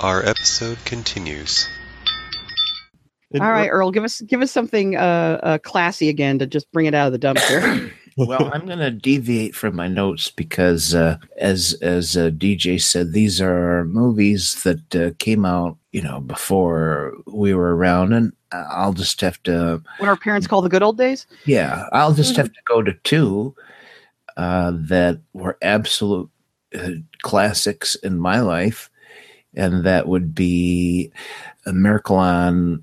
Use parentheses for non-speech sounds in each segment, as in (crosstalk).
Our episode continues. It- All right, Earl, give us give us something uh, uh classy again to just bring it out of the dumpster. (coughs) well, I'm going to deviate from my notes because, uh, as as uh, DJ said, these are movies that uh, came out, you know, before we were around, and I'll just have to, what our parents call the good old days. yeah, I'll just have to go to two uh, that were absolute uh, classics in my life, and that would be A Miracle on.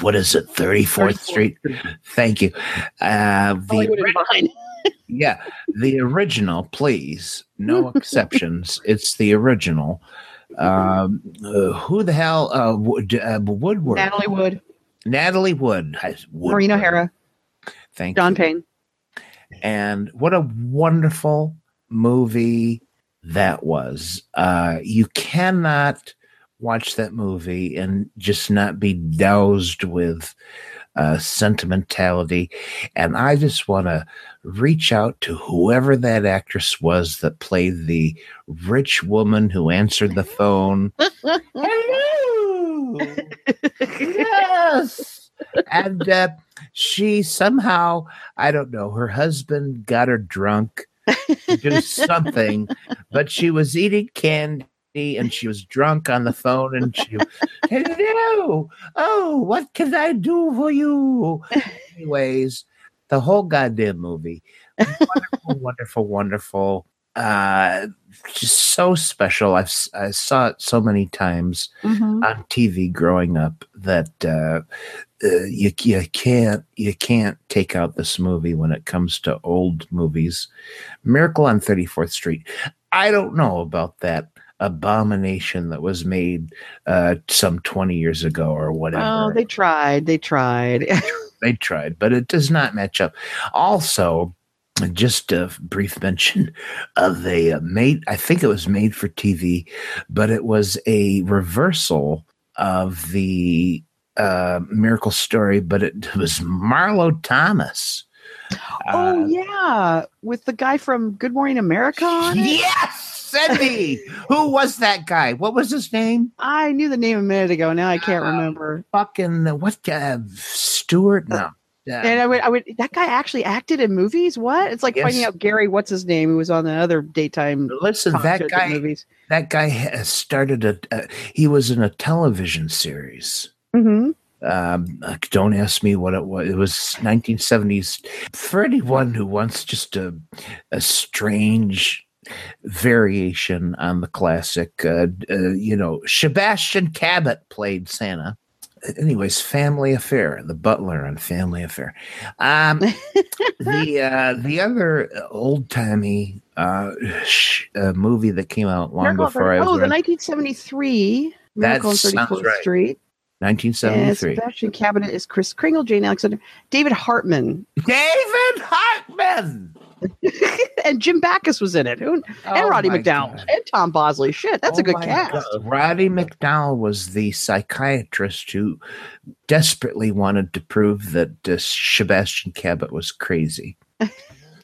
What is it? Thirty fourth Street. Thank you. Uh, the (laughs) yeah, the original, please. No (laughs) exceptions. It's the original. Um, uh, who the hell? Uh, Wood, uh, Woodward. Natalie Wood, Natalie Wood. has- Maureen O'Hara, Thank John you. Payne. And what a wonderful movie that was. Uh, you cannot watch that movie and just not be doused with uh, sentimentality. And I just want to reach out to whoever that actress was that played the rich woman who answered the phone. (laughs) Hello. yes. And uh, she somehow, I don't know, her husband got her drunk do something, but she was eating candy and she was drunk on the phone and she, hello, oh, what can I do for you? Anyways, the whole goddamn movie, wonderful, wonderful, wonderful. Uh, just so special. I've I saw it so many times Mhm. on TV growing up that uh, uh, you you can't you can't take out this movie when it comes to old movies. Miracle on Thirty Fourth Street. I don't know about that abomination that was made uh, some twenty years ago or whatever. Oh, they tried. They tried. (laughs) they tried, but it does not match up. Also, just a brief mention of a uh, made, I think it was made for TV, but it was a reversal of the uh, miracle story, but it (laughs) was Marlo Thomas. oh Uh, yeah, with the guy from Good Morning America. yes, Cindy. (laughs) Who was that guy? What was his name? I knew the name a minute ago. Now I can't Uh, remember. Fucking what? Uh, Stewart? No. Uh, And I would, I would. That guy actually acted in movies. What? It's like finding out Gary. What's his name? Who was on the other daytime listen, that guy. movies. that guy has started a uh, he was in a television series hmm um don't ask me what it was it was 1970s for anyone who wants just a a strange variation on the classic uh, uh you know sebastian cabot played santa anyways family affair the butler on family affair um the (laughs) uh the other old timey uh, sh- uh movie that came out long Miracle before i was oh, the 1973 Miracle on 34th right. Street. And 1973 Sebastian Cabot is Kris Kringle, Jane Alexander, David Hartman, david hartman (laughs) and Jim Backus was in it. Who, and Oh Roddy McDowell God. and Tom Bosley. Shit, that's Oh a good cast. God. Roddy McDowell was the psychiatrist who desperately wanted to prove that uh, Sebastian Cabot was crazy.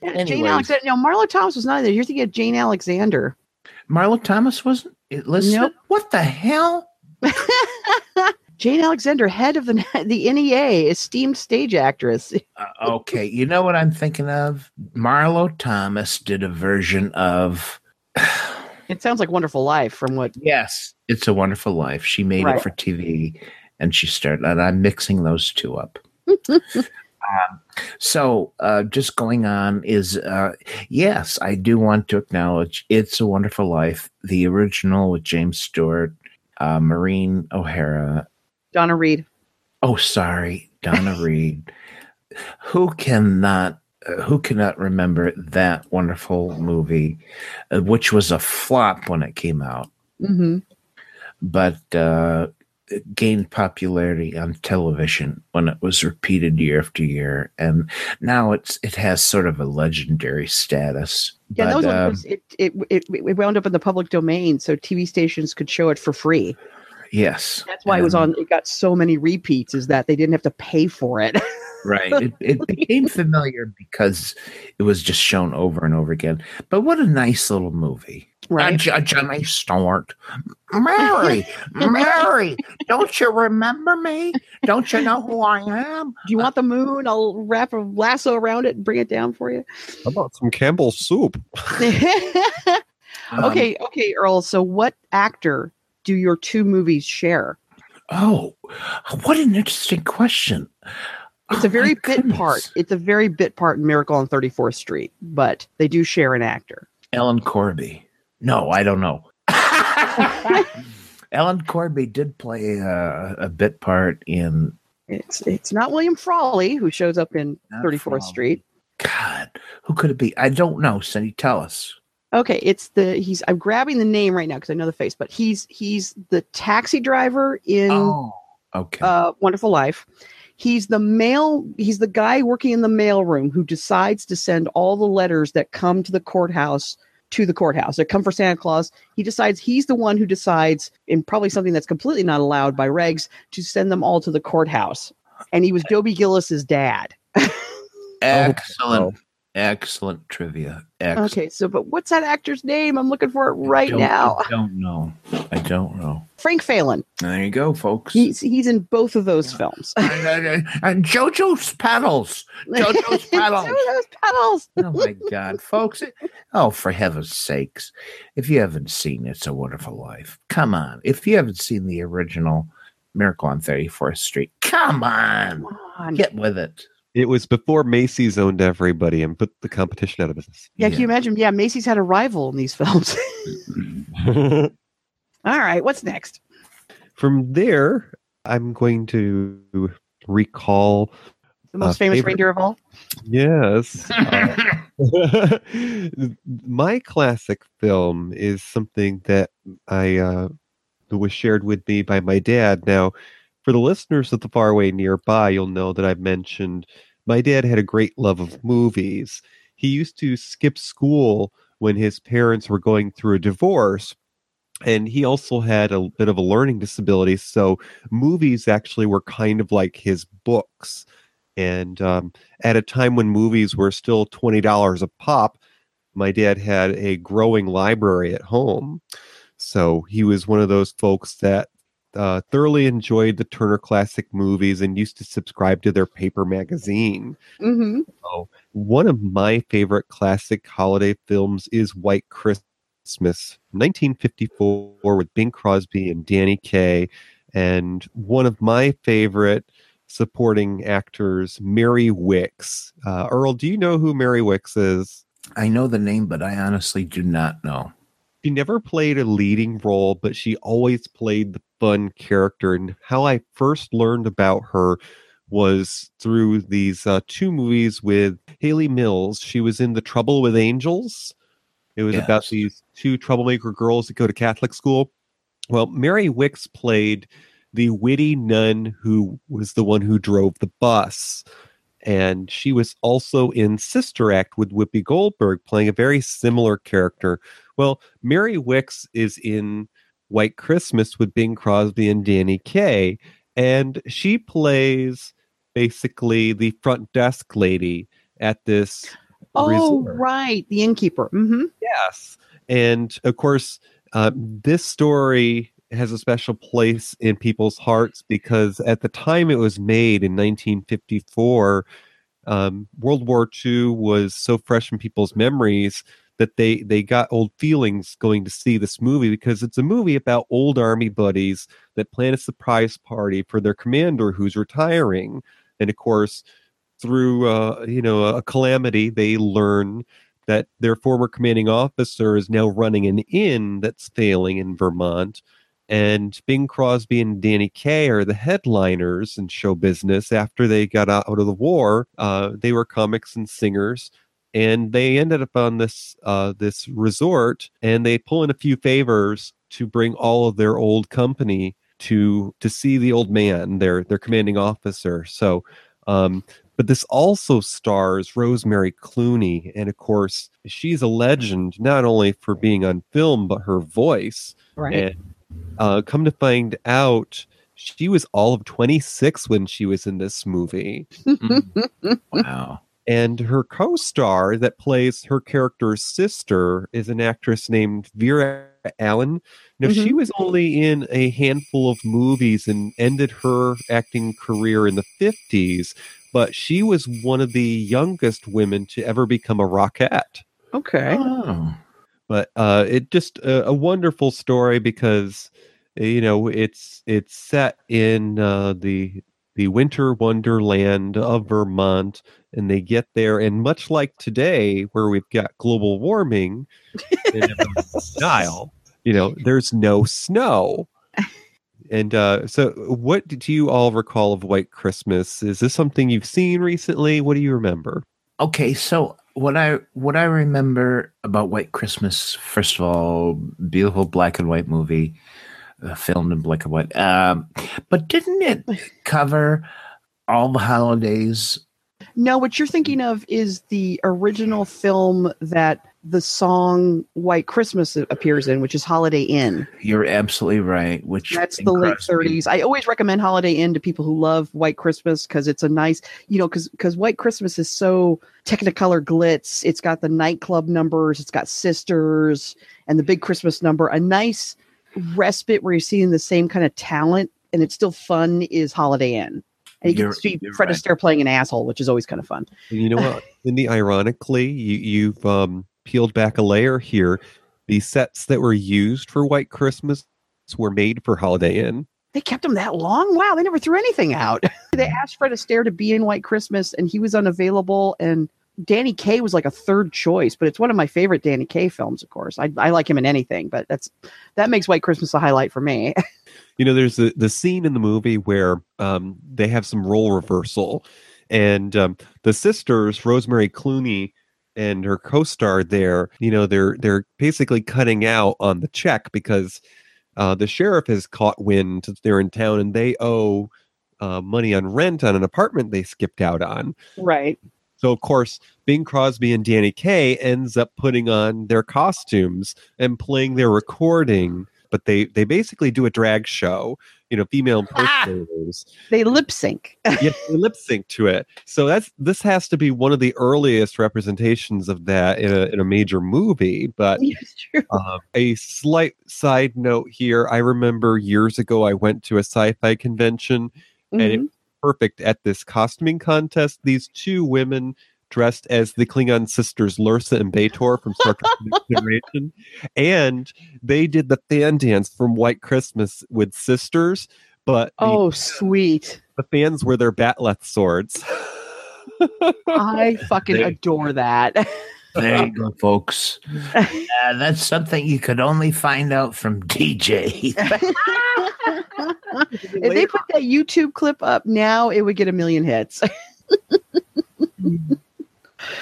Jane Alexander. No, Marlo Thomas was not in there. You're thinking of Jane Alexander. Marlo Thomas wasn't listed? Nope. What the hell? (laughs) Jane Alexander, head of the (laughs) the NEA, esteemed stage actress. (laughs) Uh, okay, you know what I'm thinking of? Marlo Thomas did a version of (sighs) It sounds like Wonderful Life from what. Yes, It's a Wonderful Life. She made Right. it for TV, and she started. And I'm mixing those two up. (laughs) um, so, uh, just going on is uh, yes, I do want to acknowledge "It's a Wonderful Life," the original with James Stewart, uh, Maureen O'Hara. Donna Reed. Oh, sorry, Donna (laughs) Reed. Who cannot? Uh, who cannot remember that wonderful movie, uh, which was a flop when it came out? hmm but uh, gained popularity on television when it was repeated year after year, and now it's it has sort of a legendary status. Yeah, but, was um, it, it it it wound up in the public domain, so TV stations could show it for free. Yes, That's why it was on. It got so many repeats, is that they didn't have to pay for it. (laughs) Right, it, it became familiar because it was just shown over and over again. But what a nice little movie! Right. Uh, J- Jimmy Stewart. Mary, Mary, don't you remember me? Don't you know who I am? Do you want the moon? I'll wrap a lasso around it and bring it down for you. How about some Campbell's soup? (laughs) Um, okay, okay, Earl. So, what actor do your two movies share? Oh, what an interesting question. It's Oh, a very bit goodness. part. It's a very bit part in Miracle on 34th Street, but they do share an actor. Ellen Corby. No, I don't know. (laughs) Ellen Corby did play a, a bit part in It's it's not William Frawley who shows up in 34th Frawley. Street. God. Who could it be? I don't know. Cindy, tell us. Okay, it's the he's I'm grabbing the name right now because I know the face, but he's he's the taxi driver in Oh, okay. uh, Wonderful Life. He's the mail. He's the guy working in the mail room who decides to send all the letters that come to the courthouse to the courthouse. That come for Santa Claus. He decides he's the one who decides, in probably something that's completely not allowed by regs, to send them all to the courthouse. And he was Dobie Gillis's dad. (laughs) excellent, excellent trivia. Excellent. Okay, so but what's that actor's name? I'm looking for it right Don't- now. I don't know. I don't know. Frank Faylen. There you go, folks. He's he's in both of those films. (laughs) and, and JoJo's petals. (laughs) JoJo's petals. JoJo's petals. Oh my God, folks! oh, for heaven's sakes! If you haven't seen "It's a Wonderful Life," come on. If you haven't seen the original "Miracle on 34th Street," come on, Come on. get with it. It was before Macy's owned everybody and put the competition out of business. Yeah, can you imagine? Yeah, Macy's had a rival in these films. (laughs) (laughs) All right, what's next? From there, I'm going to recall The most Uh, famous favorite- reindeer of all? Yes. (laughs) Uh, my classic film is something that I uh, that was shared with me by my dad. Now, for the listeners of the faraway nearby, you'll know that I've mentioned my dad had a great love of movies. He used to skip school when his parents were going through a divorce. And he also had a bit of a learning disability. So movies actually were kind of like his books. And um, at a time when movies were still $20 a pop, my dad had a growing library at home. So he was one of those folks that uh, thoroughly enjoyed the Turner Classic movies and used to subscribe to their paper magazine. Mm-hmm. One of my favorite classic holiday films is White Christmas, 1954, with Bing Crosby and Danny Kaye. And one of my favorite supporting actors, Mary Wickes. Uh, Earl, do you know who Mary Wickes is? I know the name, but I honestly do not know. She never played a leading role, but she always played the fun character. And how I first learned about her was through these uh, two movies with Hayley Mills. She was in The Trouble with Angels. It was about these two troublemaker girls that go to Catholic school. Well, Mary Wickes played the witty nun who was the one who drove the bus. And she was also in Sister Act with Whoopi Goldberg, playing a very similar character. Well, Mary Wickes is in White Christmas with Bing Crosby and Danny Kaye, and she plays basically the front desk lady at this Oh, resort. right. The innkeeper. Mm-hmm. Yes. And of course, uh, this story has a special place in people's hearts because at the time it was made in 1954, um, World War II was so fresh in people's memories that they, they got old feelings going to see this movie because it's a movie about old army buddies that plan a surprise party for their commander who's retiring. And of course, through uh, you know a calamity, they learn that their former commanding officer is now running an inn that's failing in Vermont. And Bing Crosby and Danny Kaye are the headliners in show business after they got out of the war. Uh, they were comics and singers. And they ended up on this uh, this resort, and they pull in a few favors to bring all of their old company to to see the old man, their their commanding officer. So, um, but this also stars Rosemary Clooney, and of course, she's a legend not only for being on film but her voice. Right. And uh, come to find out, she was all of 26 when she was in this movie. (laughs) Wow. And her co star that plays her character's sister is an actress named Vera Allen. Now, she was only in a handful of movies and ended her acting career in the 50s, but she was one of the youngest women to ever become a rockette. Okay. Oh. But uh, it just a, a wonderful story because uh, you know it's it's set in uh, the the winter wonderland of Vermont, and they get there, and much like today, where we've got global warming in style, you know, there's no snow. And uh, so, what do you all recall of White Christmas? Is this something you've seen recently? What do you remember? Okay, so what I what I remember about White Christmas, first of all, beautiful black and white movie, uh, filmed in black and white. Um, but didn't it (laughs) cover all the holidays? No, what you're thinking of is the original film that the song White Christmas appears in, which is Holiday Inn. You're absolutely right. Which That's the late 30s. I always recommend Holiday Inn to people who love White Christmas because it's a nice, you know, because because White Christmas is so Technicolor glitz. It's got the nightclub numbers, it's got sisters, and the big Christmas number. A nice respite where you're seeing the same kind of talent and it's still fun is Holiday Inn. And you You're- can see Fred right. Astaire playing an asshole, which is always kind of fun. And you know what, (laughs) Cindy? Ironically, you, you've um, peeled back a layer here. The sets that were used for White Christmas were made for Holiday Inn. They kept them that long? Wow, they never threw anything out. (laughs) they asked Fred Astaire to be in White Christmas and he was unavailable and Danny Kaye was like a third choice, but it's one of my favorite Danny Kaye films, of course. I, I like him in anything, but that's that makes White Christmas a highlight for me. (laughs) You know, there's the, the scene in the movie where um, they have some role reversal, and um, the sisters, Rosemary Clooney and her co-star there, you know, they're they're basically cutting out on the check because uh, the sheriff has caught wind that they're in town and they owe uh, money on rent on an apartment they skipped out on. right. So of course, Bing Crosby and Danny Kaye ends up putting on their costumes and playing their recording, but they they basically do a drag show, you know, female (laughs) Ah! impersonators. They lip sync. Yet (laughs) they lip sync to it. So that's this has to be one of the earliest representations of that in a in a major movie. But (laughs) um, a slight side note here: I remember years ago I went to a sci-fi convention and it Mhm. was perfect at this costuming contest. These two women dressed as the Klingon sisters Lursa and B'Etor from Star Trek The Next Generation, and they did the fan dance from White Christmas with sisters, but the, Oh, sweet. the fans were their bat'leth swords. I (laughs) fucking They- adore that. (laughs) There you go, folks. (laughs) Uh, that's something you could only find out from DJ. if they put that YouTube clip up now, it would get a million hits.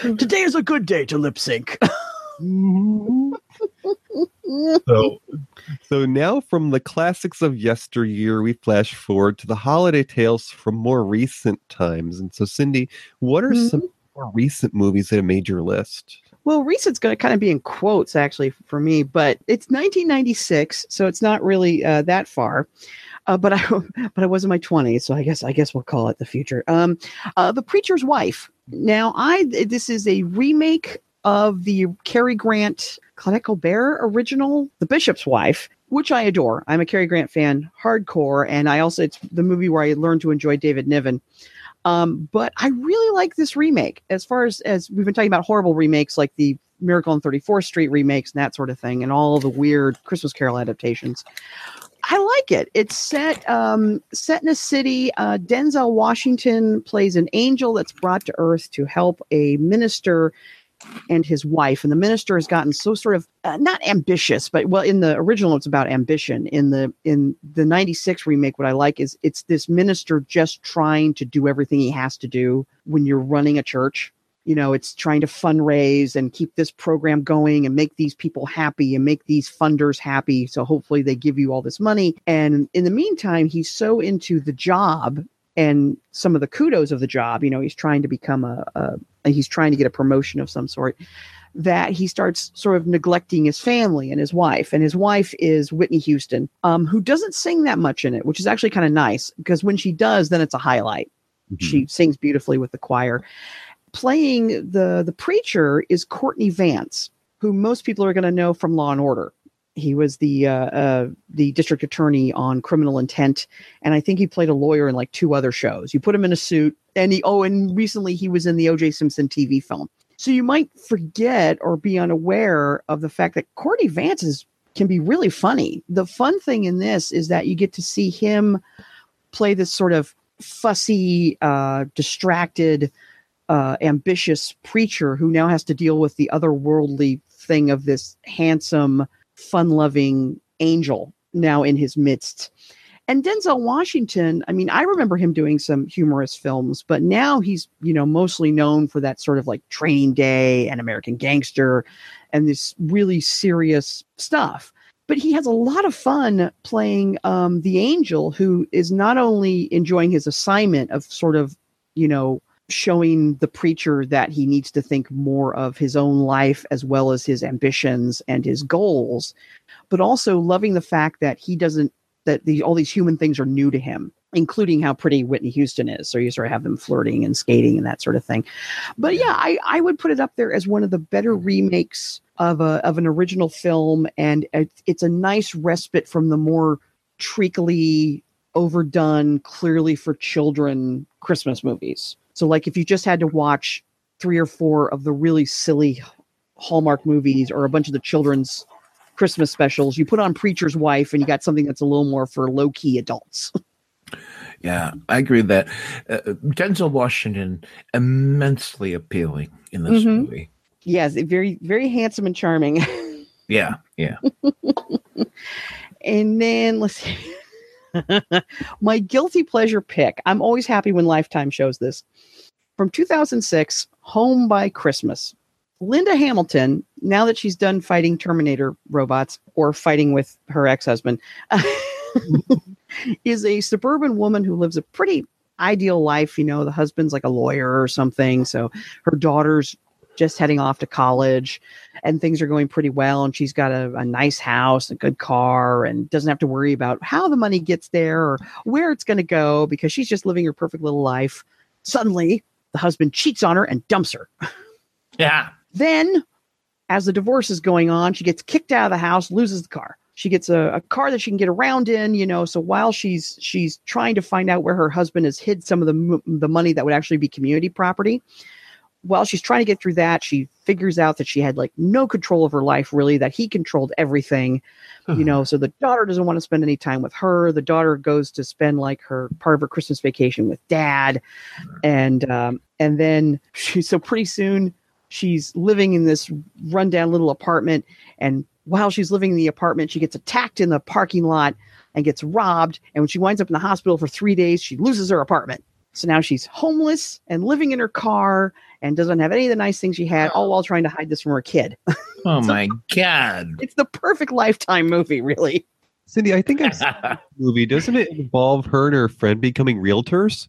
Today is a good day to lip sync. (laughs) so, so now from the classics of yesteryear, we flash forward to the holiday tales from more recent times. And so, Cindy, what are some more recent movies that have made your list? Well, recent's going to kind of be in quotes actually for me, but it's 1996, so it's not really uh, that far. Uh, but I (laughs) but I was in my 20s, so I guess I guess we'll call it the future. Um, uh, the Preacher's Wife. Now, I this is a remake of the Cary Grant Claudette Colbert original, The Bishop's Wife, which I adore. I'm a Cary Grant fan, hardcore, and I also it's the movie where I learned to enjoy David Niven. Um, but I really like this remake. As far as as we've been talking about horrible remakes like the Miracle on 34th Street remakes and that sort of thing, and all the weird Christmas Carol adaptations. I like it. It's set um, set in a city. Uh, Denzel Washington plays an angel that's brought to Earth to help a minister and his wife. And the minister has gotten so sort of uh, not ambitious, but well, in the original, it's about ambition. In the in the '96 remake, what I like is it's this minister just trying to do everything he has to do when you're running a church. You know, it's trying to fundraise and keep this program going and make these people happy and make these funders happy. So hopefully they give you all this money. And in the meantime, he's so into the job and some of the kudos of the job. You know, he's trying to become a, a he's trying to get a promotion of some sort that he starts sort of neglecting his family and his wife. And his wife is Whitney Houston, um, who doesn't sing that much in it, which is actually kind of nice because when she does, then it's a highlight. She sings beautifully with the choir. Playing the the preacher is Courtney Vance, who most people are going to know from Law and Order. He was the uh, uh, the district attorney on Criminal Intent, and I think he played a lawyer in like two other shows. You put him in a suit, and he oh, and recently he was in the O.J. Simpson TV film. So you might forget or be unaware of the fact that Courtney Vance is can be really funny. The fun thing in this is that you get to see him play this sort of fussy, uh, distracted, uh, ambitious preacher who now has to deal with the otherworldly thing of this handsome, fun loving angel now in his midst. And Denzel Washington, I mean, I remember him doing some humorous films, but now he's, you know, mostly known for that sort of like Training Day and American Gangster and this really serious stuff. But he has a lot of fun playing um, the angel who is not only enjoying his assignment of sort of, you know, showing the preacher that he needs to think more of his own life as well as his ambitions and his goals, but also loving the fact that he doesn't that the all these human things are new to him, including how pretty Whitney Houston is. So you sort of have them flirting and skating and that sort of thing. But yeah, I, I would put it up there as one of the better remakes of a of an original film, and it's a nice respite from the more treacly, overdone, clearly for children Christmas movies. So like if you just had to watch three or four of the really silly Hallmark movies or a bunch of the children's Christmas specials. You put on Preacher's Wife, and you got something that's a little more for low key adults. (laughs) Yeah, I agree with that. Uh, Denzel Washington immensely appealing in this mm-hmm. movie. Yes, very very handsome and charming. (laughs) yeah, yeah. (laughs) and then let's see. (laughs) My guilty pleasure pick. I'm always happy when Lifetime shows this. From 2006, Home by Christmas. Linda Hamilton, now that she's done fighting Terminator robots or fighting with her ex husband, (laughs) is a suburban woman who lives a pretty ideal life. You know, the husband's like a lawyer or something. So her daughter's just heading off to college and things are going pretty well. And she's got a, a nice house, a good car, and doesn't have to worry about how the money gets there or where it's going to go because she's just living her perfect little life. Suddenly, the husband cheats on her and dumps her. Yeah. Then, as the divorce is going on, she gets kicked out of the house, loses the car. She gets a, a car that she can get around in, you know. So while she's she's trying to find out where her husband has hid some of the the money that would actually be community property, while she's trying to get through that, she figures out that she had like no control of her life, really, that he controlled everything, you know. So the daughter doesn't want to spend any time with her. The daughter goes to spend like her part of her Christmas vacation with dad, and um, and then she so pretty soon she's living in this rundown little apartment and while she's living in the apartment she gets attacked in the parking lot and gets robbed and when she winds up in the hospital for three days she loses her apartment so now she's homeless and living in her car and doesn't have any of the nice things she had all while trying to hide this from her kid. (laughs) Oh so my god. it's the perfect lifetime movie really. Cindy i think i've seen (laughs) movie. Doesn't it involve her and her friend becoming realtors?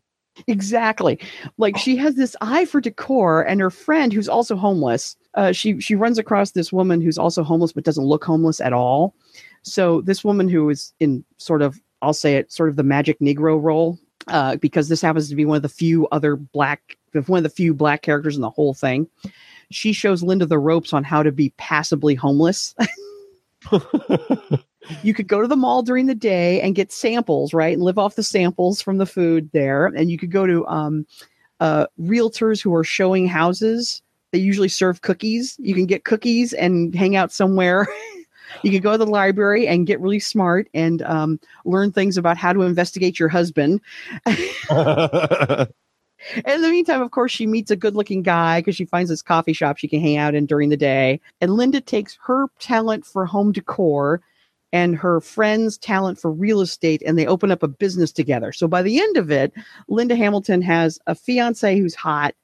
Exactly. Like she has this eye for decor, and her friend, who's also homeless, uh, she she runs across this woman who's also homeless but doesn't look homeless at all. So this woman who is in sort of, I'll say it, sort of the magic Negro role, uh, because this happens to be one of the few other black, one of the few black characters in the whole thing. She shows Linda the ropes on how to be passably homeless. (laughs) you could go to the mall during the day and get samples, right? And live off the samples from the food there. And you could go to um, uh, realtors who are showing houses. They usually serve cookies. You can get cookies and hang out somewhere. (laughs) you could go to the library and get really smart and um, learn things about how to investigate your husband. (laughs) in the meantime, of course, she meets a good looking guy because she finds this coffee shop she can hang out in during the day. And Linda takes her talent for home decor and her friend's talent for real estate and they open up a business together. So by the end of it, Linda Hamilton has a fiance who's hot,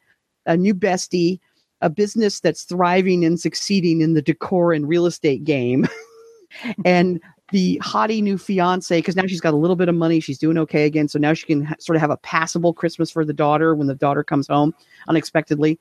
a new bestie, a business that's thriving and succeeding in the decor and real estate game. (laughs) and the hottie new fiance, because now she's got a little bit of money, she's doing okay again. So now she can ha- sort of have a passable Christmas for the daughter when the daughter comes home unexpectedly.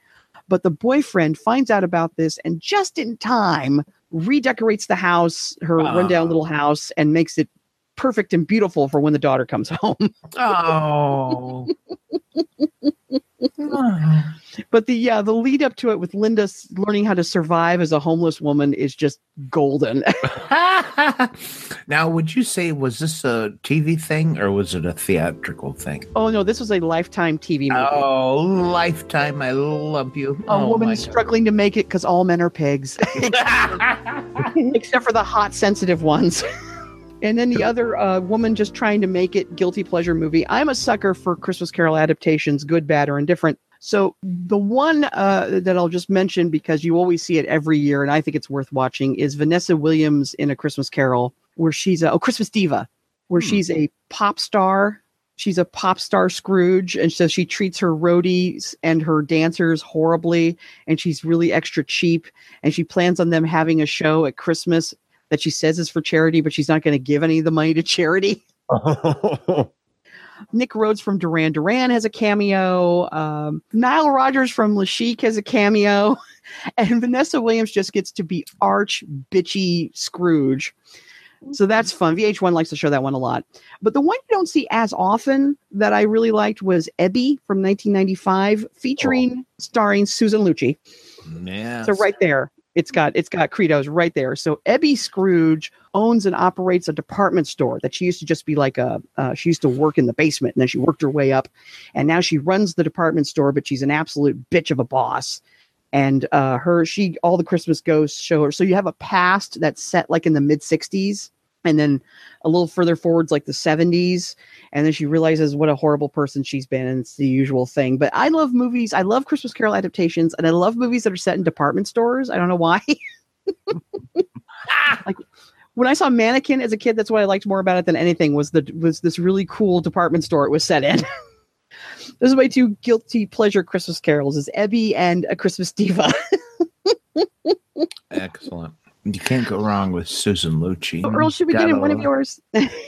But the boyfriend finds out about this and just in time redecorates the house, her oh. rundown little house, and makes it perfect and beautiful for when the daughter comes (laughs) home. oh. (laughs) (laughs) But the yeah, the lead up to it with Linda learning how to survive as a homeless woman is just golden. (laughs) (laughs) now, would you say was this a TV thing or was it a theatrical thing? oh no, this was a lifetime TV movie. Oh, lifetime! I love you. a oh, woman struggling to make it because all men are pigs, except for the hot, sensitive ones. And then the other uh, woman just trying to make it guilty pleasure movie. I'm a sucker for Christmas Carol adaptations, good, bad, or indifferent. So the one uh, that I'll just mention because you always see it every year, and I think it's worth watching, is Vanessa Williams in A Christmas Carol, where she's a oh Christmas diva, where Hmm. she's a pop star. She's a pop star Scrooge, and so she treats her roadies and her dancers horribly, and she's really extra cheap. And she plans on them having a show at Christmas that she says is for charity, but she's not going to give any of the money to charity. (laughs) Nick Rhodes from Duran Duran has a cameo. Um, Nile Rodgers from La Chic has a cameo. (laughs) And Vanessa Williams just gets to be arch bitchy Scrooge. So that's fun. VH1 likes to show that one a lot. But the one you don't see as often that I really liked was Ebbie from 1995, featuring starring Susan Lucci. yeah. So right there, it's got it's got Credos right there. So Ebbie Scrooge owns and operates a department store that she used to just be like a uh, she used to work in the basement and then she worked her way up, and now she runs the department store. But she's an absolute bitch of a boss. And uh, her she all the Christmas ghosts show her. So you have a past that's set like in the mid '60s, and then a little further forwards like the 70s and then she realizes what a horrible person she's been and it's the usual thing. But i love movies. I love christmas carol adaptations and i love movies that are set in department stores. I don't know why. (laughs) Ah! Like when i saw mannequin as a kid that's what i liked more about it than anything was the was this really cool department store it was set in. (laughs) This is my two guilty pleasure christmas carols is ebbie and a christmas diva. (laughs) Excellent. You can't go wrong with Susan Lucci. Oh, earl should we get in one of yours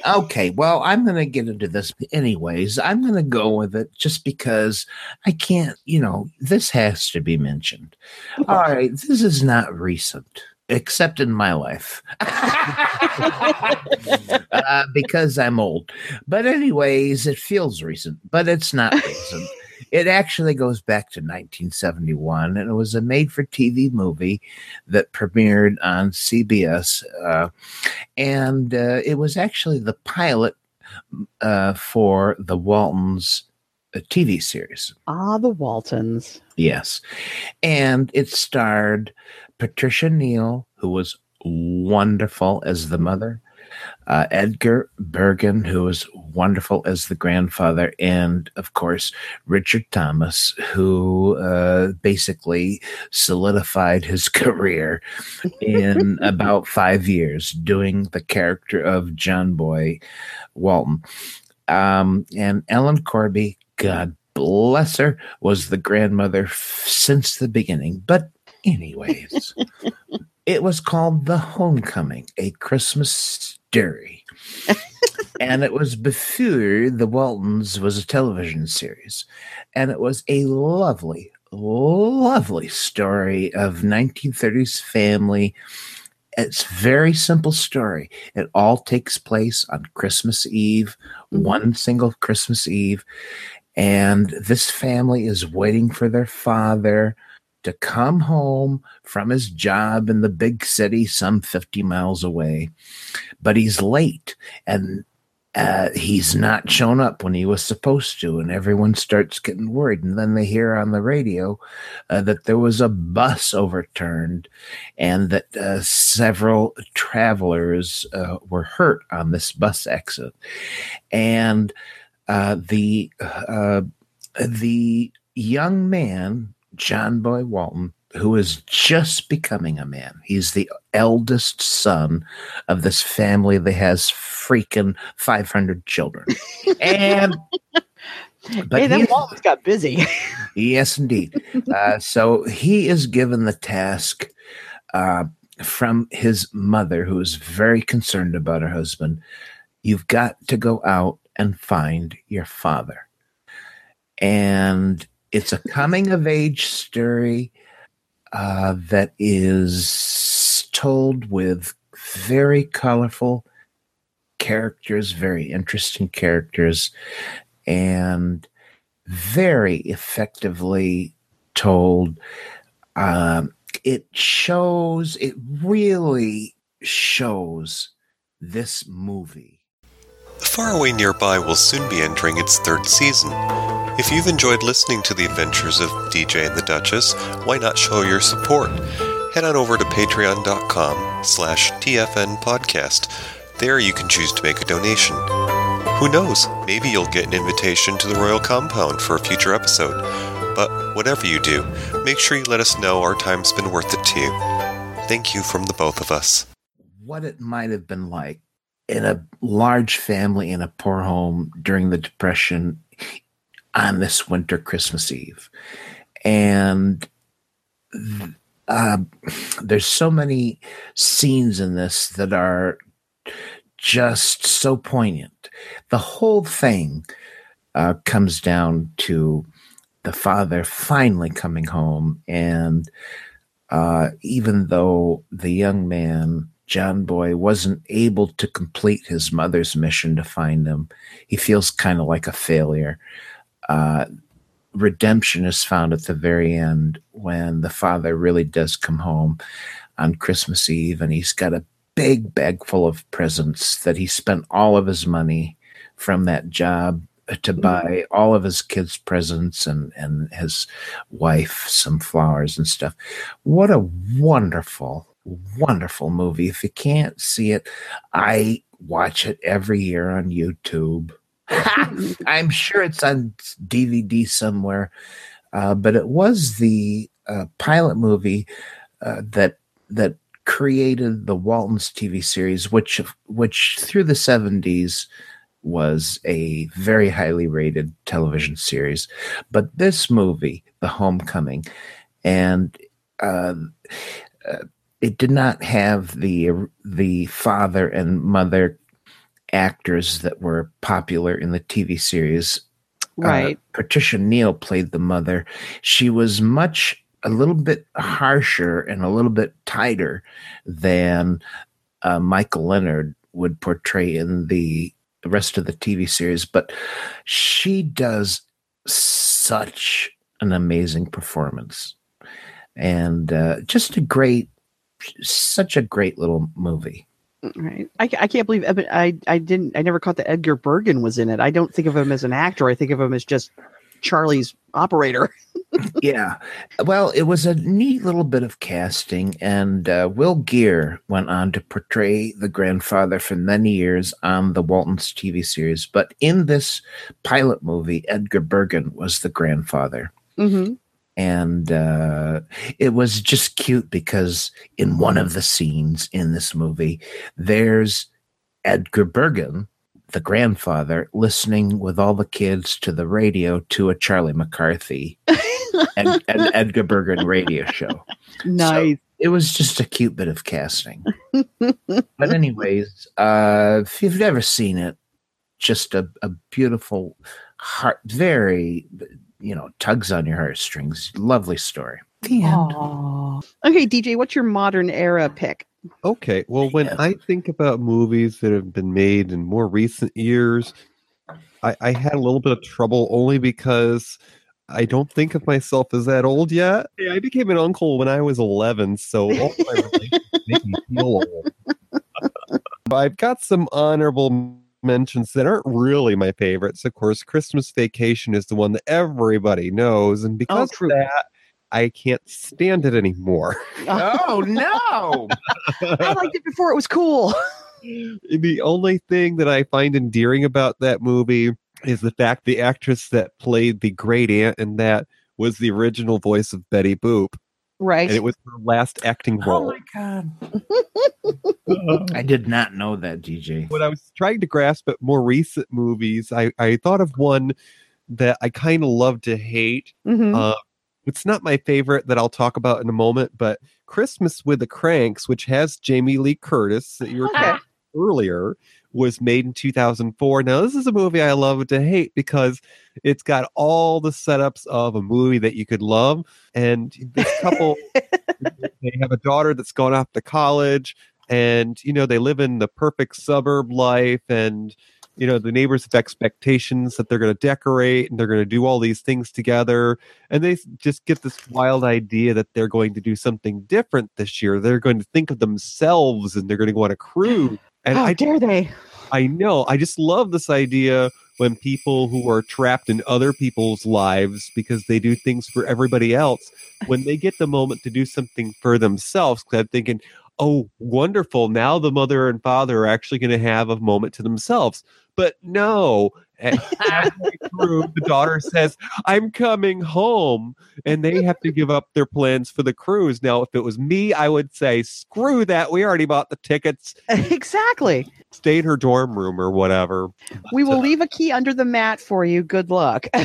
Okay, well, I'm going to get into this anyways. I'm going to go with it just because I can't, you know, this has to be mentioned. All right, this is not recent, except in my life, (laughs) (laughs) uh, because I'm old. But, anyways, it feels recent, but it's not recent. It actually goes back to 1971, and it was a made for TV movie that premiered on CBS. Uh, and uh, it was actually the pilot uh, for the Waltons uh, TV series. ah the waltons Yes. And it starred Patricia Neal, who was wonderful as the mother, uh, Edgar Bergen, who was wonderful as the grandfather, and of course, Richard Thomas, who uh, basically solidified his (laughs) career in (laughs) about five years doing the character of John Boy Walton. Um, and Ellen Corby, God bless her, was the grandmother f- since the beginning. But, anyways, (laughs) it was called The Homecoming, a Christmas story. and it was before The Waltons was a television series. And it was a lovely, lovely story of 1930s family. It's very simple story. It all takes place on Christmas Eve, Mhm. one single Christmas Eve. And this family is waiting for their father to come home from his job in the big city, some 50 miles away. But he's late and uh, he's not shown up when he was supposed to. And everyone starts getting worried. And then they hear on the radio uh, that there was a bus overturned and that uh, several travelers uh, were hurt on this bus accident. And uh, the uh, the young man, John Boy Walton, who is just becoming a man. He's the eldest son of this family that has freaking 500 children. (laughs) And but hey he's- waltons got busy Yes, indeed. uh, (laughs) so he is given the task uh, from his mother, who is very concerned about her husband. You've got to go out and find your father. And it's a coming of age story uh, that is told with very colorful characters, very interesting characters. And very effectively told. Um, it shows, it really shows this movie. Faraway Nearby will soon be entering its third season. If you've enjoyed listening to the adventures of DJ and the Duchess, why not show your support? Head on over to patreon.com slash TFN podcast. There you can choose to make a donation. Who knows, maybe you'll get an invitation to the Royal Compound for a future episode. But whatever you do, make sure you let us know our time's been worth it to you. Thank you from the both of us. What it might have been like in a large family in a poor home during the Depression on this winter Christmas Eve. And uh, there's so many scenes in this that are just so poignant. The whole thing uh, comes down to the father finally coming home. And uh, even though the young man, John Boy, wasn't able to complete his mother's mission to find him, he feels kind of like a failure. Uh, redemption is found at the very end when the father really does come home on Christmas Eve and he's got a big bag full of presents that he spent all of his money from that job to Mm-hmm. buy all of his kids presents and and his wife some flowers and stuff what a wonderful wonderful movie if you can't see it i watch it every year on youtube (laughs) (laughs) i'm sure it's on dvd somewhere uh, but it was the uh, pilot movie uh, that that created the Waltons TV series, which which through the seventies was a very highly rated television series. But this movie, The Homecoming, and uh, uh, it did not have the the father and mother actors that were popular in the TV series Right. uh, Patricia Neal played the mother. She was much a little bit harsher and a little bit tighter than uh, Michael Learned would portray in the, the rest of the TV series, but she does such an amazing performance and uh, just a great, such a great little movie. Right. I, I can't believe I I didn't I never caught that Edgar Bergen was in it. I don't think of him as an actor. I think of him as just Charlie's operator. (laughs) yeah. Well, it was a neat little bit of casting, and uh, Will Geer went on to portray the grandfather for many years on the Waltons TV series. But in this pilot movie, Edgar Bergen was the grandfather. Mm-hmm. And uh, it was just cute because in one of the scenes in this movie, there's Edgar Bergen, the grandfather, listening with all the kids to the radio to a Charlie McCarthy (laughs) and, and Edgar Bergen radio show. Nice. It was just a cute bit of casting. but anyways, uh, if you've never seen it, just a, a beautiful heart, very, you know, tugs on your heartstrings. Lovely story. The end. Aw. Okay, DJ, what's your modern era pick? Okay, well, when Yeah. I think about movies that have been made in more recent years, I, I had a little bit of trouble only because I don't think of myself as that old yet. Yeah, (laughs) I became an uncle when I was 11, so all my (laughs) relations make me feel old. (laughs) I've got some honorable mentions that aren't really my favorites. Of course, Christmas Vacation is the one that everybody knows, and oh, because true. of that, I can't stand it anymore. (laughs) Oh no! I liked it before it was cool. (laughs) the only thing that I find endearing about that movie is the fact the actress that played the great aunt in that was the original voice of Betty Boop, Right. and it was her last acting role. oh role. my god! (laughs) I did not know that, DJ. when I was trying to grasp at more recent movies, I, I thought of one that I kind of love to hate. Mhm. Uh, it's not my favorite that I'll talk about in a moment, but Christmas with the Cranks, which has Jamie Lee Curtis that you were Okay. Earlier, was made in 2004. Now, this is a movie I love to hate because it's got all the setups of a movie that you could love. And this couple, (laughs) they have a daughter that's gone off to college, and you know they live in the perfect suburb life, and you know the neighbors have expectations that they're going to decorate and they're going to do all these things together and they just get this wild idea that they're going to do something different this year they're going to think of themselves and they're going to go on a cruise and How i dare they? I know. I just love this idea when people who are trapped in other people's lives because they do things for everybody else, when they get the moment to do something for themselves, because I'm thinking, oh, wonderful. Now the mother and father are actually going to have a moment to themselves. But no, and (laughs) halfway through, the daughter says, I'm coming home. And they have to give up their plans for the cruise. Now, if it was me, I would say, screw that. We already bought the tickets (laughs) exactly. stay in her dorm room or whatever. We will leave a key under the mat for you. Good luck. (laughs)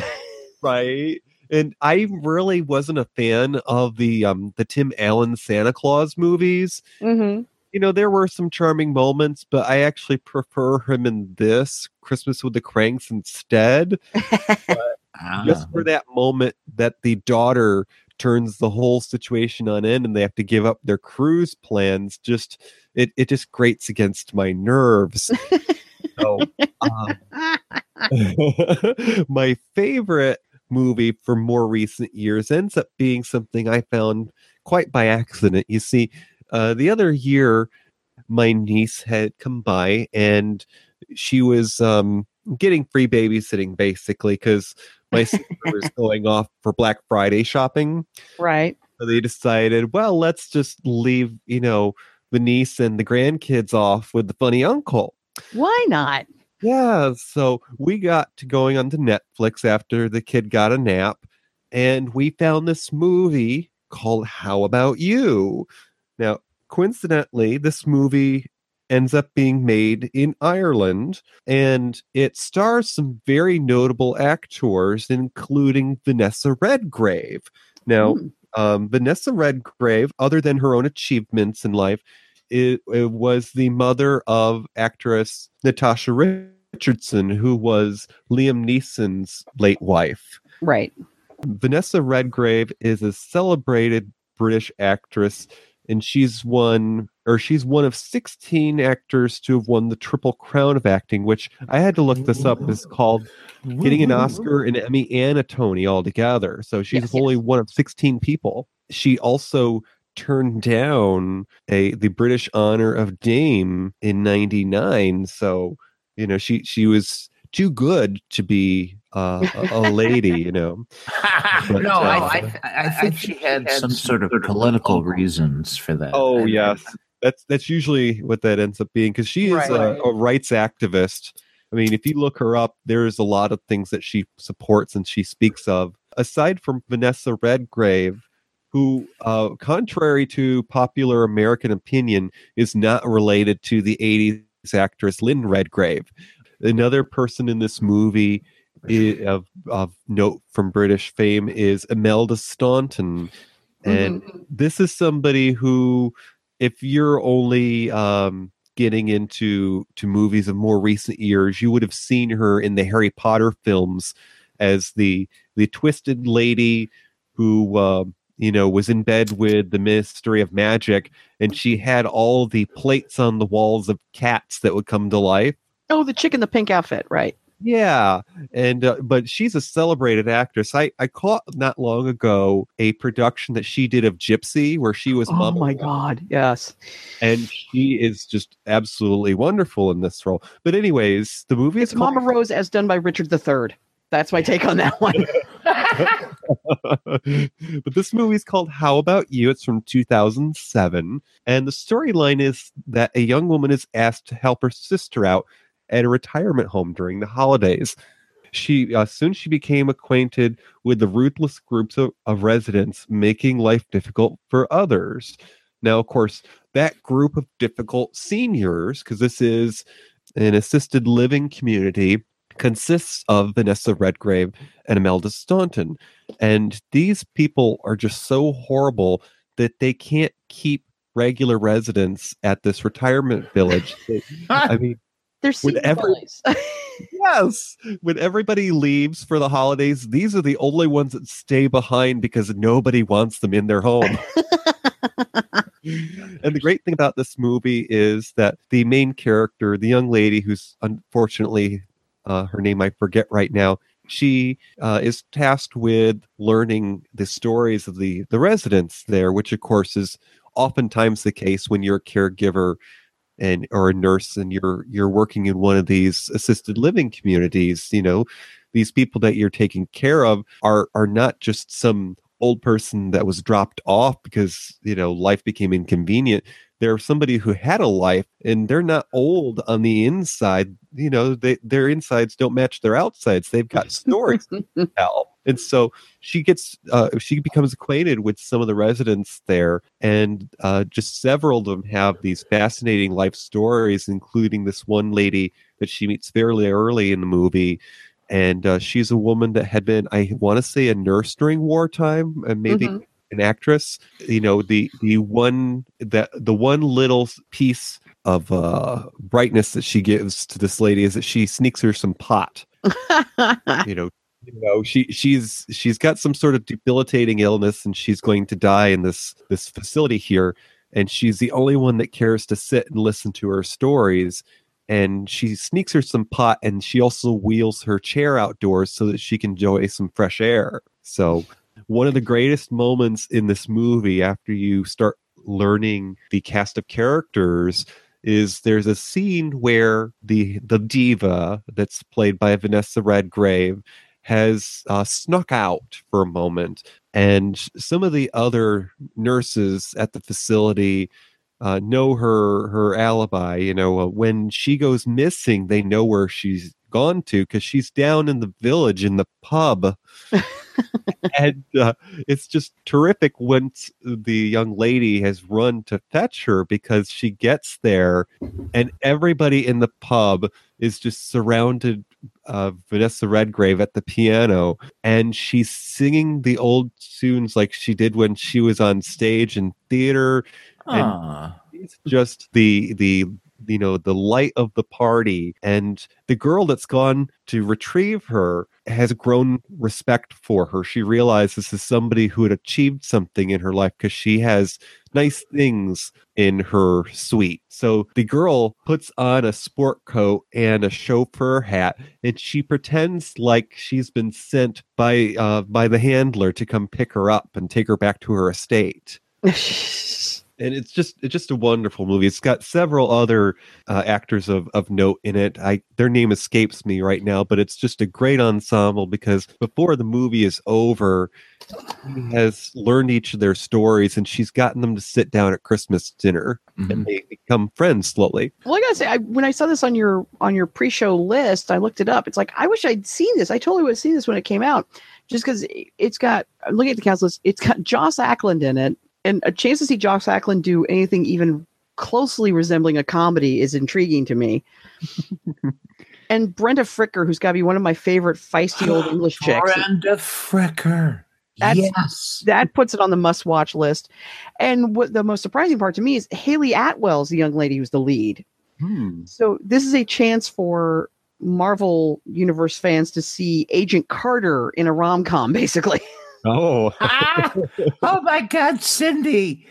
Right. And I really wasn't a fan of the um the Tim Allen Santa Claus movies. hmm You know, there were some charming moments, but I actually prefer him in this Christmas with the Cranks instead. Ah. Just for that moment that the daughter turns the whole situation on end and they have to give up their cruise plans. Just it it just grates against my nerves. so um, (laughs) my favorite movie for more recent years ends up being something I found quite by accident. You see, uh, the other year, my niece had come by and she was um, getting free babysitting basically because my sister was (laughs) going off for Black Friday shopping. right. So they decided, well, let's just leave, you know, the niece and the grandkids off with the funny uncle. Why not? Yeah, so we got to going on onto Netflix after the kid got a nap, and we found this movie called How About You? Now, coincidentally, this movie ends up being made in Ireland, and it stars some very notable actors, including Vanessa Redgrave. Now, Hmm. um, Vanessa Redgrave, other than her own achievements in life, it, it was the mother of actress Natasha Richardson, who was Liam Neeson's late wife. Right. Vanessa Redgrave is a celebrated British actress, and she's one or she's one of 16 actors to have won the Triple Crown of acting, which I had to look this up is called getting an Oscar, an Emmy, and a Tony all together. So she's Yes, only one of 16 people. She also turned down a the British honor of Dame in 99. So, you know, she she was too good to be uh, a, a lady, you know. (laughs) no, But, I, uh, I, th- I think she had some sort of political reasons for that. Oh I- yes, that's that's usually what that ends up being because she is Right. a, a rights activist. I mean, if you look her up, there's a lot of things that she supports and she speaks of. Aside from Vanessa Redgrave, who, uh, contrary to popular American opinion, is not related to the '80s actress Lynn Redgrave. Another person in this movie i- of of note from British fame is Imelda Staunton, and this is somebody who if you're only um getting into to movies of more recent years you would have seen her in the harry potter films as the the twisted lady who uh, you know was in bed with the Ministry of Magic. And she had all the plates on the walls of cats that would come to life Oh, the chick in the pink outfit. Right. yeah, and uh, but she's a celebrated actress. I I caught not long ago a production that she did of Gypsy, where she was Oh Mama my God. Yes. and she is just absolutely wonderful in this role. But anyways, the movie It's is called Mama Rose as done by Richard III. That's my take on that one. (laughs) but this movie is called How About You? It's from 2007. And the storyline is that a young woman is asked to help her sister out at a retirement home during the holidays. She uh, soon she became acquainted with the ruthless groups of, of residents making life difficult for others. Now, of course, that group of difficult seniors, because this is an assisted living community, consists of Vanessa Redgrave and Imelda Staunton. And these people are just so horrible that they can't keep regular residents at this retirement village. (laughs) I mean, They're With every- (laughs) yes, when everybody leaves for the holidays, these are the only ones that stay behind because nobody wants them in their home. (laughs) and the great thing about this movie is that the main character, the young lady who's unfortunately uh, her name I forget right now, she uh, is tasked with learning the stories of the the residents there, which of course is oftentimes the case when you're a caregiver and or a nurse and you're you're working in one of these assisted living communities. You know, these people that you're taking care of are are not just some old person that was dropped off because you know life became inconvenient they're somebody who had a life and they're not old on the inside you know they, their insides don't match their outsides they've got stories to (laughs) tell and so she gets uh, she becomes acquainted with some of the residents there and uh, just several of them have these fascinating life stories including this one lady that she meets fairly early in the movie and uh, she's a woman that had been i want to say a nurse during wartime and maybe Mhm. An actress you know the the one that the one little piece of uh brightness that she gives to this lady is that she sneaks her some pot. (laughs) You know you know she she's she's got some sort of debilitating illness and she's going to die in this this facility here and she's the only one that cares to sit and listen to her stories and she sneaks her some pot and she also wheels her chair outdoors so that she can enjoy some fresh air. So one of the greatest moments in this movie after you start learning the cast of characters is there's a scene where the the diva that's played by Vanessa Redgrave has uh, snuck out for a moment, and some of the other nurses at the facility uh, know her her alibi. You know, uh, when she goes missing, they know where she's gone to because she's down in the village in the pub. (laughs) and uh, it's just terrific once the young lady has run to fetch her because she gets there and everybody in the pub is just surrounded uh, Vanessa Redgrave at the piano and she's singing the old tunes like she did when she was on stage in theater And- Ah, She's just the the you know the light of the party and the girl that's gone to retrieve her has grown respect for her. She realizes this is somebody who had achieved something in her life because she has nice things in her suite. So the girl puts on a sport coat and a chauffeur hat and she pretends like she's been sent by uh by the handler to come pick her up and take her back to her estate (laughs) and it's just it's just a wonderful movie. It's got several other uh, actors of of note in it. I their name escapes me right now, but it's just a great ensemble because before the movie is over, he has learned each of their stories, and she's gotten them to sit down at Christmas dinner, mhm. and they become friends slowly. Well, I gotta say, I, when I saw this on your on your pre-show list, I looked it up. It's like I wish I'd seen this. I totally would have seen this when it came out, just because it's got. Looking at the cast list. It's got Joss Ackland in it, and a chance to see Joss Ackland do anything even closely resembling a comedy is intriguing to me. (laughs) and Brenda Fricker, who's got to be one of my favorite feisty old English (gasps) chicks. Brenda Fricker. That's- yes. that puts it on the must watch list. And what the most surprising part to me is Hayley Atwell's the young lady who's the lead. Hmm. So this is a chance for Marvel Universe fans to see Agent Carter in a rom com, basically. (laughs) Oh, (laughs) Ah! oh my God, Cindy!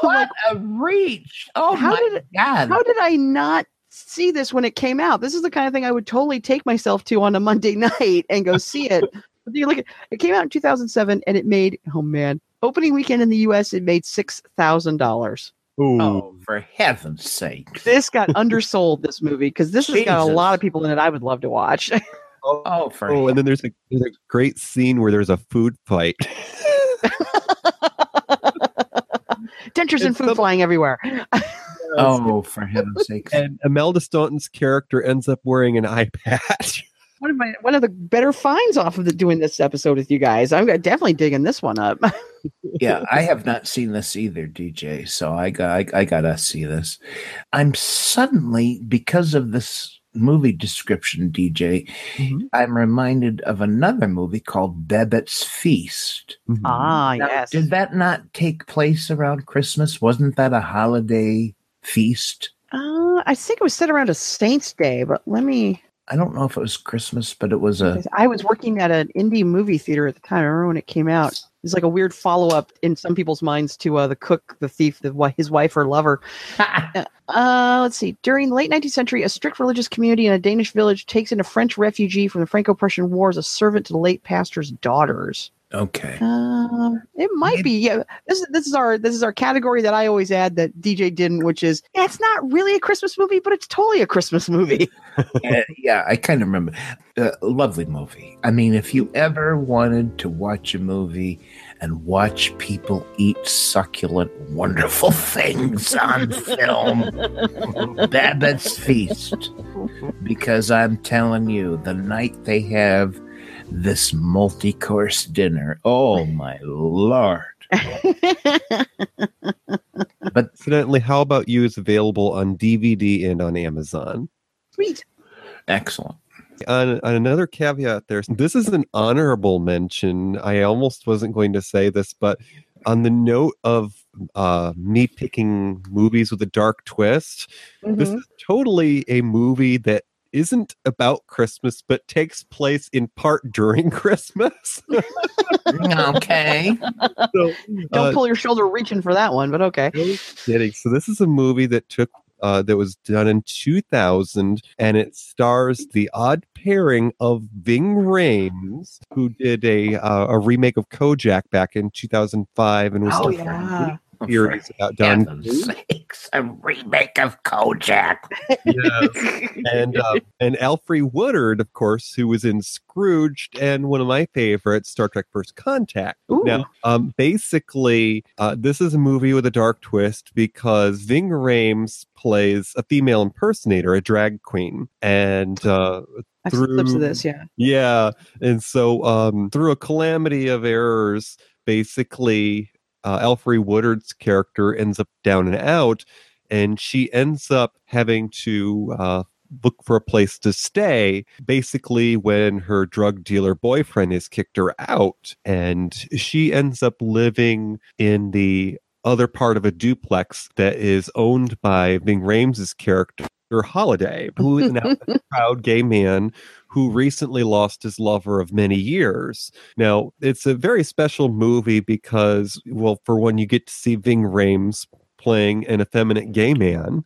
What a reach! Oh How my did God! How did I not see this when it came out? This is the kind of thing I would totally take myself to on a Monday (laughs) night and go see it. But you look at it came out in 2007 and it made oh man opening weekend in the U.S. it made six thousand dollars. Ooh. oh, for heaven's sake! This got undersold this movie because this has got a lot of people in it I would love to watch. (laughs) Oh, for Oh, and then there's a there's a great scene where there's a food fight. (laughs) Dentures and It's food the- flying everywhere. (laughs) oh, for heaven's sake! and Imelda Staunton's character ends up wearing an eye patch. (laughs) One of my one of the better finds off of the, doing this episode with you guys. I'm definitely digging this one up. yeah, I have not seen this either, DJ. So I got I, I gotta see this. I'm suddenly because of this movie description, DJ. Mhm. I'm reminded of another movie called Babette's Feast. ah, Now, yes. Did that not take place around Christmas? Wasn't that a holiday feast? Uh, I think it was set around a Saints Day, but let me. I don't know if it was Christmas, but it was a. I was working at an indie movie theater at the time. I remember when it came out. It's like a weird follow up in some people's minds to uh, the cook, the thief, the his wife or lover. (laughs) Uh, let's see. During the late 19th century, a strict religious community in a Danish village takes in a French refugee from the Franco-Prussian War as a servant to the late pastor's daughters. Okay. Um, it might Maybe- be. Yeah, this is this is our this is our category that I always add that DJ didn't, which is yeah, it's not really a Christmas movie, but it's totally a Christmas movie. (laughs) Uh, yeah, I kind of remember. Uh, lovely movie. I mean, if you ever wanted to watch a movie and watch people eat succulent, wonderful (laughs) things on film, Babette's Feast. Because I'm telling you, the night they have this multi course dinner, oh my lord. (laughs) But incidentally, How About You is available on DVD and on Amazon. Sweet. Excellent. On, on another caveat there, this is an honorable mention. I almost wasn't going to say this, but on the note of uh, me picking movies with a dark twist, this Mhm. is totally a movie that isn't about Christmas, but takes place in part during (laughs) Christmas. (laughs) Okay. so, Don't uh, pull your shoulder reaching for that one, but okay. No kidding. So this is a movie that took uh, that was done in 2000, and it stars the odd pairing of Ving Rhames, who did a uh, a remake of Kojak back in 2005, and was Oh yeah. Series about Don. Heaven's sakes, a remake of Kojak. Yes. and uh, (laughs) and Alfre Woodard, of course, who was in Scrooged and one of my favorites, Star Trek: First Contact. Ooh. Now, um, basically, uh, this is a movie with a dark twist because Ving Rhames plays a female impersonator, a drag queen, and uh, I've seen clips through- of this, yeah. yeah, and so um, through a calamity of errors, basically, uh, Woodard's character ends up down and out, and she ends up having to uh, look for a place to stay. Basically, when her drug dealer boyfriend has kicked her out, and she ends up living in the other part of a duplex that is owned by Ving Rhames' character. Holiday, who is now a (laughs) proud gay man who recently lost his lover of many years. Now, it's a very special movie because, well, for one, you get to see Ving Rhames playing an effeminate gay man,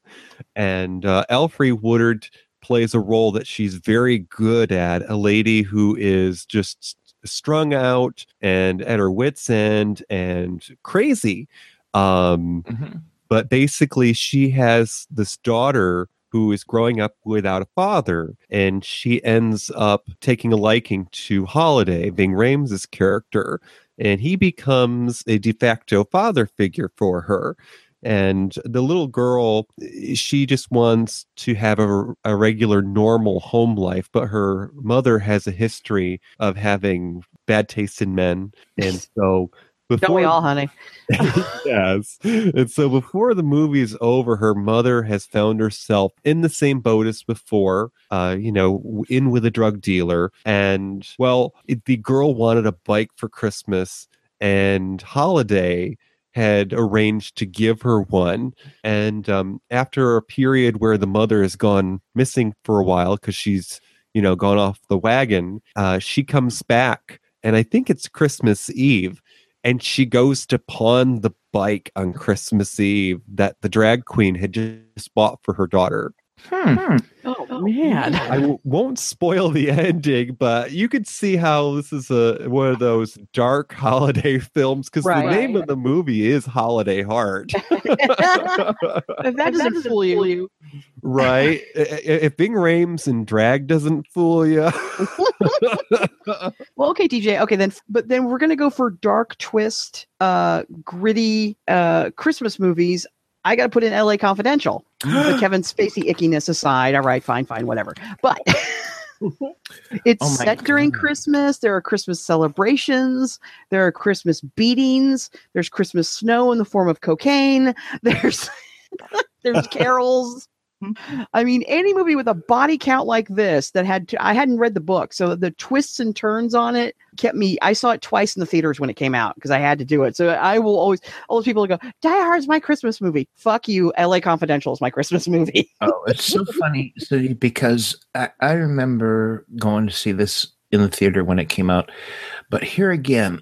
and uh, Alfre Woodard plays a role that she's very good at a lady who is just strung out and at her wits' end and crazy. Um, Mhm. but basically she has this daughter who is growing up without a father and she ends up taking a liking to holiday Ving Rhames' character and he becomes a de facto father figure for her and the little girl eh, she just wants to have a, a regular normal home life but her mother has a history of having bad taste in men and (laughs) so Don't before we all, honey? (laughs) yes. And so before the movie's over, her mother has found herself in the same boat as before, uh, you know, in with a drug dealer. And well, it, the girl wanted a bike for Christmas, and Holiday had arranged to give her one. And um, after a period where the mother has gone missing for a while because she's, you know, gone off the wagon, uh, she comes back. And I think it's Christmas Eve and she goes to pawn the bike on Christmas Eve that the drag queen had just bought for her daughter. Hmm. Oh, man. I w- won't spoil the (laughs) ending, but you could see how this is a one of those dark holiday (laughs) films because Right. the name of the movie is Holiday Heart, (laughs) If that doesn't fool you, right? I- I- If Ving Rhames and drag doesn't fool you, well, okay, DJ. Okay, then, but then we're gonna go for dark twist, uh, gritty, uh, Christmas movies. I got to put in L.A. Confidential. the (gasps) Kevin Spacey ickiness aside, all right, fine, fine, whatever. But (laughs) it's Oh set during Christmas. There are Christmas celebrations. There are Christmas beatings. There's Christmas snow in the form of cocaine. (laughs) There's (laughs) there's carols. I mean, any movie with a body count like this that had to, I hadn't read the book, so the twists and turns on it kept me. I saw it twice in the theaters when it came out because I had to do it. So I will always all those people go, Die Hard's my Christmas movie. Fuck you, L.A. Confidential is my Christmas movie. (laughs) oh, it's so funny, because I, I remember going to see this in the theater when it came out, but here again,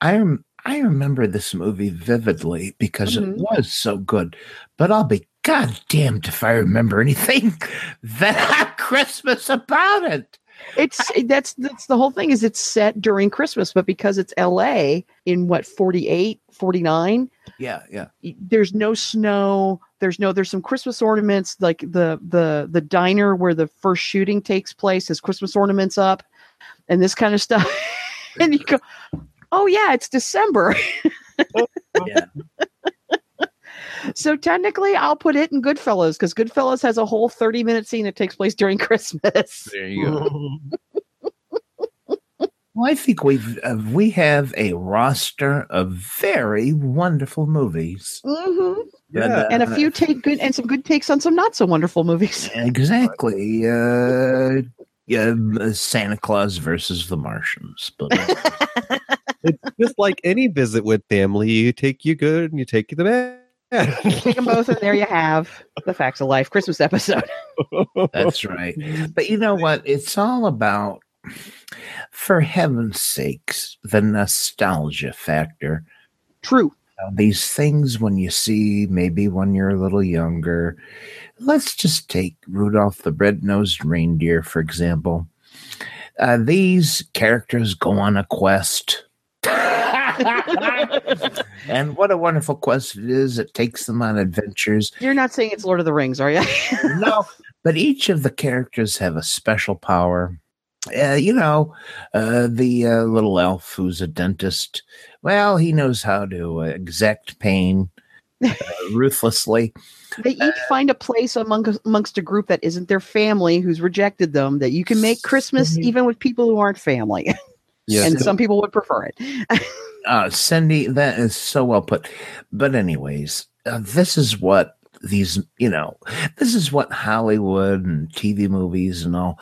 I am. I remember this movie vividly because Mhm. it was so good. But I'll be goddamned if I remember anything (laughs) that Christmas about it. It's that's that's the whole thing is it's set during Christmas, but because it's L.A. in what 48, 49, Yeah, yeah. there's no snow there's no there's some christmas ornaments like the the the diner where the first shooting takes place has christmas ornaments up and this kind of stuff (laughs) and you go oh yeah it's december (laughs) oh, Yeah. So technically i'll put it in goodfellas because goodfellas has a whole 30 minute scene that takes place during (laughs) christmas There you go. (laughs) Well, I think we've uh, we have a roster of very wonderful movies. hmm Yeah. and a uh, few take good and some good takes on some not so wonderful movies (laughs) exactly. Uh, yeah, uh, Santa Claus versus the Martians. But uh, It's just like any visit with family. You take you good and you take you the bad. Take them both and there you have the facts of life christmas episode (laughs) that's right. But you know what? It's all about, for heaven's sakes, the nostalgia factor. true Now, these things when you see maybe when you're a little younger let's just take rudolph the red-nosed reindeer for example uh, these characters go on a quest (laughs) and what a wonderful quest it is it takes them on adventures You're not saying it's Lord of the Rings, are you? (laughs) no but each of the characters have a special power uh, you know uh, the uh, little elf who's a dentist well he knows how to uh, exact pain uh, (laughs) ruthlessly they each find a place among, amongst a group that isn't their family who's rejected them that you can make Christmas Mhm. even with people who aren't family. Yes. and some people would prefer it. Uh, Cindy, that is so well put. But anyways, uh, this is what these, you know, this is what Hollywood and TV movies and all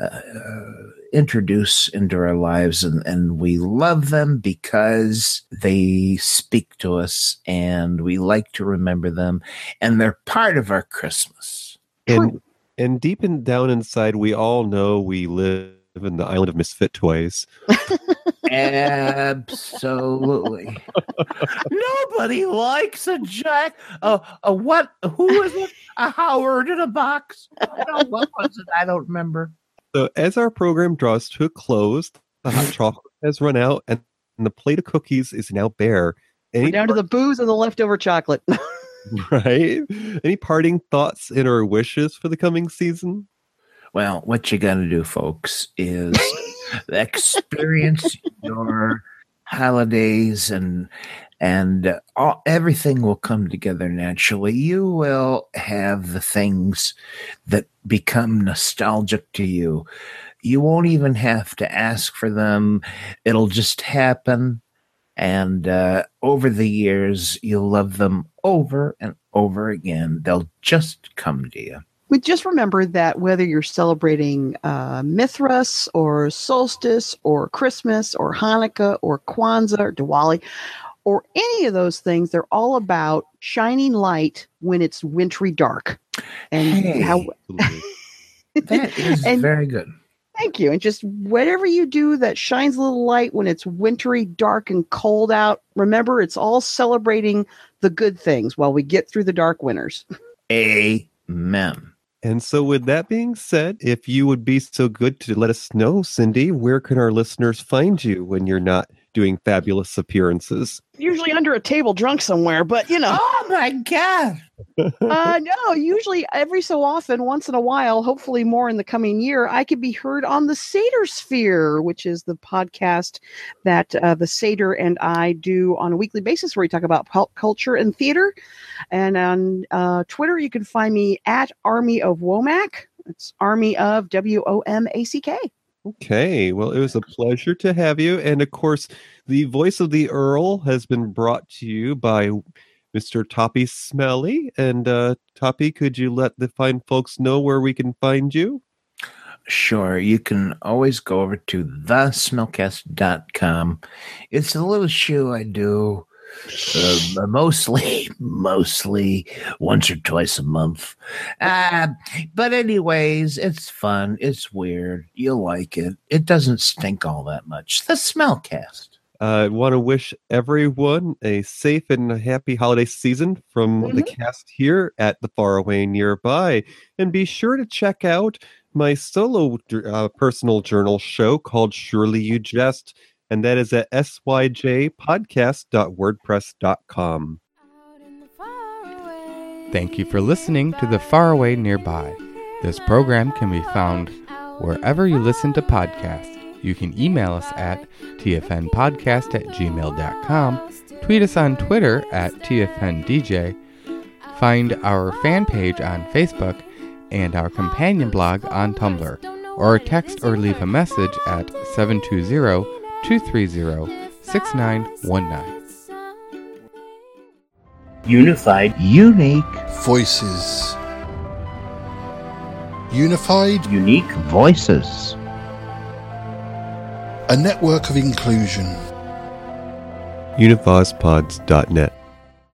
uh, uh, introduce into our lives, and and we love them because they speak to us, and we like to remember them, and they're part of our Christmas. and and deep in, down inside, we all know we live in the island of misfit toys. (laughs) Absolutely. Nobody likes a jack. A, a what? Who was it? A Howard in a box? I don't, what was it? I don't remember. So as our program draws to a close, the hot chocolate has run out, and the plate of cookies is now bare. We're Any down to the booze and the leftover chocolate. (laughs) right? Any parting thoughts and or wishes for the coming season? Well, what you got to do, folks, is experience (laughs) your holidays and and uh, all, everything will come together naturally. You will have the things that become nostalgic to you. You won't even have to ask for them. It'll just happen. And uh, over the years, you'll love them over and over again. They'll just come to you. We just remember that whether you're celebrating uh, Mithras or solstice or Christmas or Hanukkah or Kwanzaa or Diwali or any of those things, they're all about shining light when it's wintry dark. And Hey. how (laughs) That is And- very good. Thank you. And just whatever you do that shines a little light when it's wintry, dark, and cold out, remember it's all celebrating the good things while we get through the dark winters. Amen. And so, with that being said, if you would be so good to let us know, Cindy, where can our listeners find you when you're not doing fabulous appearances? Usually under a table drunk somewhere, but you know. Oh my God. Uh, (laughs) no, usually every so often, once in a while, hopefully more in the coming year, I could be heard on the Satyrsphere, which is the podcast that uh, the Satyr and I do on a weekly basis, where we talk about pop culture and theater. And on uh, Twitter, you can find me at Army of Womack. It's Army of W O M A C K. Okay, well, it was a pleasure to have you. And of course, the voice of the Earl has been brought to you by Mr. Toppy Smelly. And uh, Toppy, could you let the fine folks know where we can find you? Sure, you can always go over to thesmellcast.com. It's a little show I do uh, mostly, (laughs) mostly once or twice a month. Uh, but, anyways, it's fun. It's weird. You'll like it. It doesn't stink all that much. The Smellcast. I uh, want to wish everyone a safe and happy holiday season from mm-hmm. the cast here at the Faraway Nearby. And be sure to check out my solo uh, personal journal show called Surely You Jest, and that is at syjpodcast.wordpress.com. Thank you for listening to The Faraway Nearby. This program can be found wherever you listen to podcasts. You can email us at tfnpodcast at gmail.com, tweet us on Twitter at tfndj, find our fan page on Facebook, and our companion blog on Tumblr, or text or leave a message at 720 230 6919. Unified, unique voices. Unified, unique voices. A network of inclusion. Univazpods.net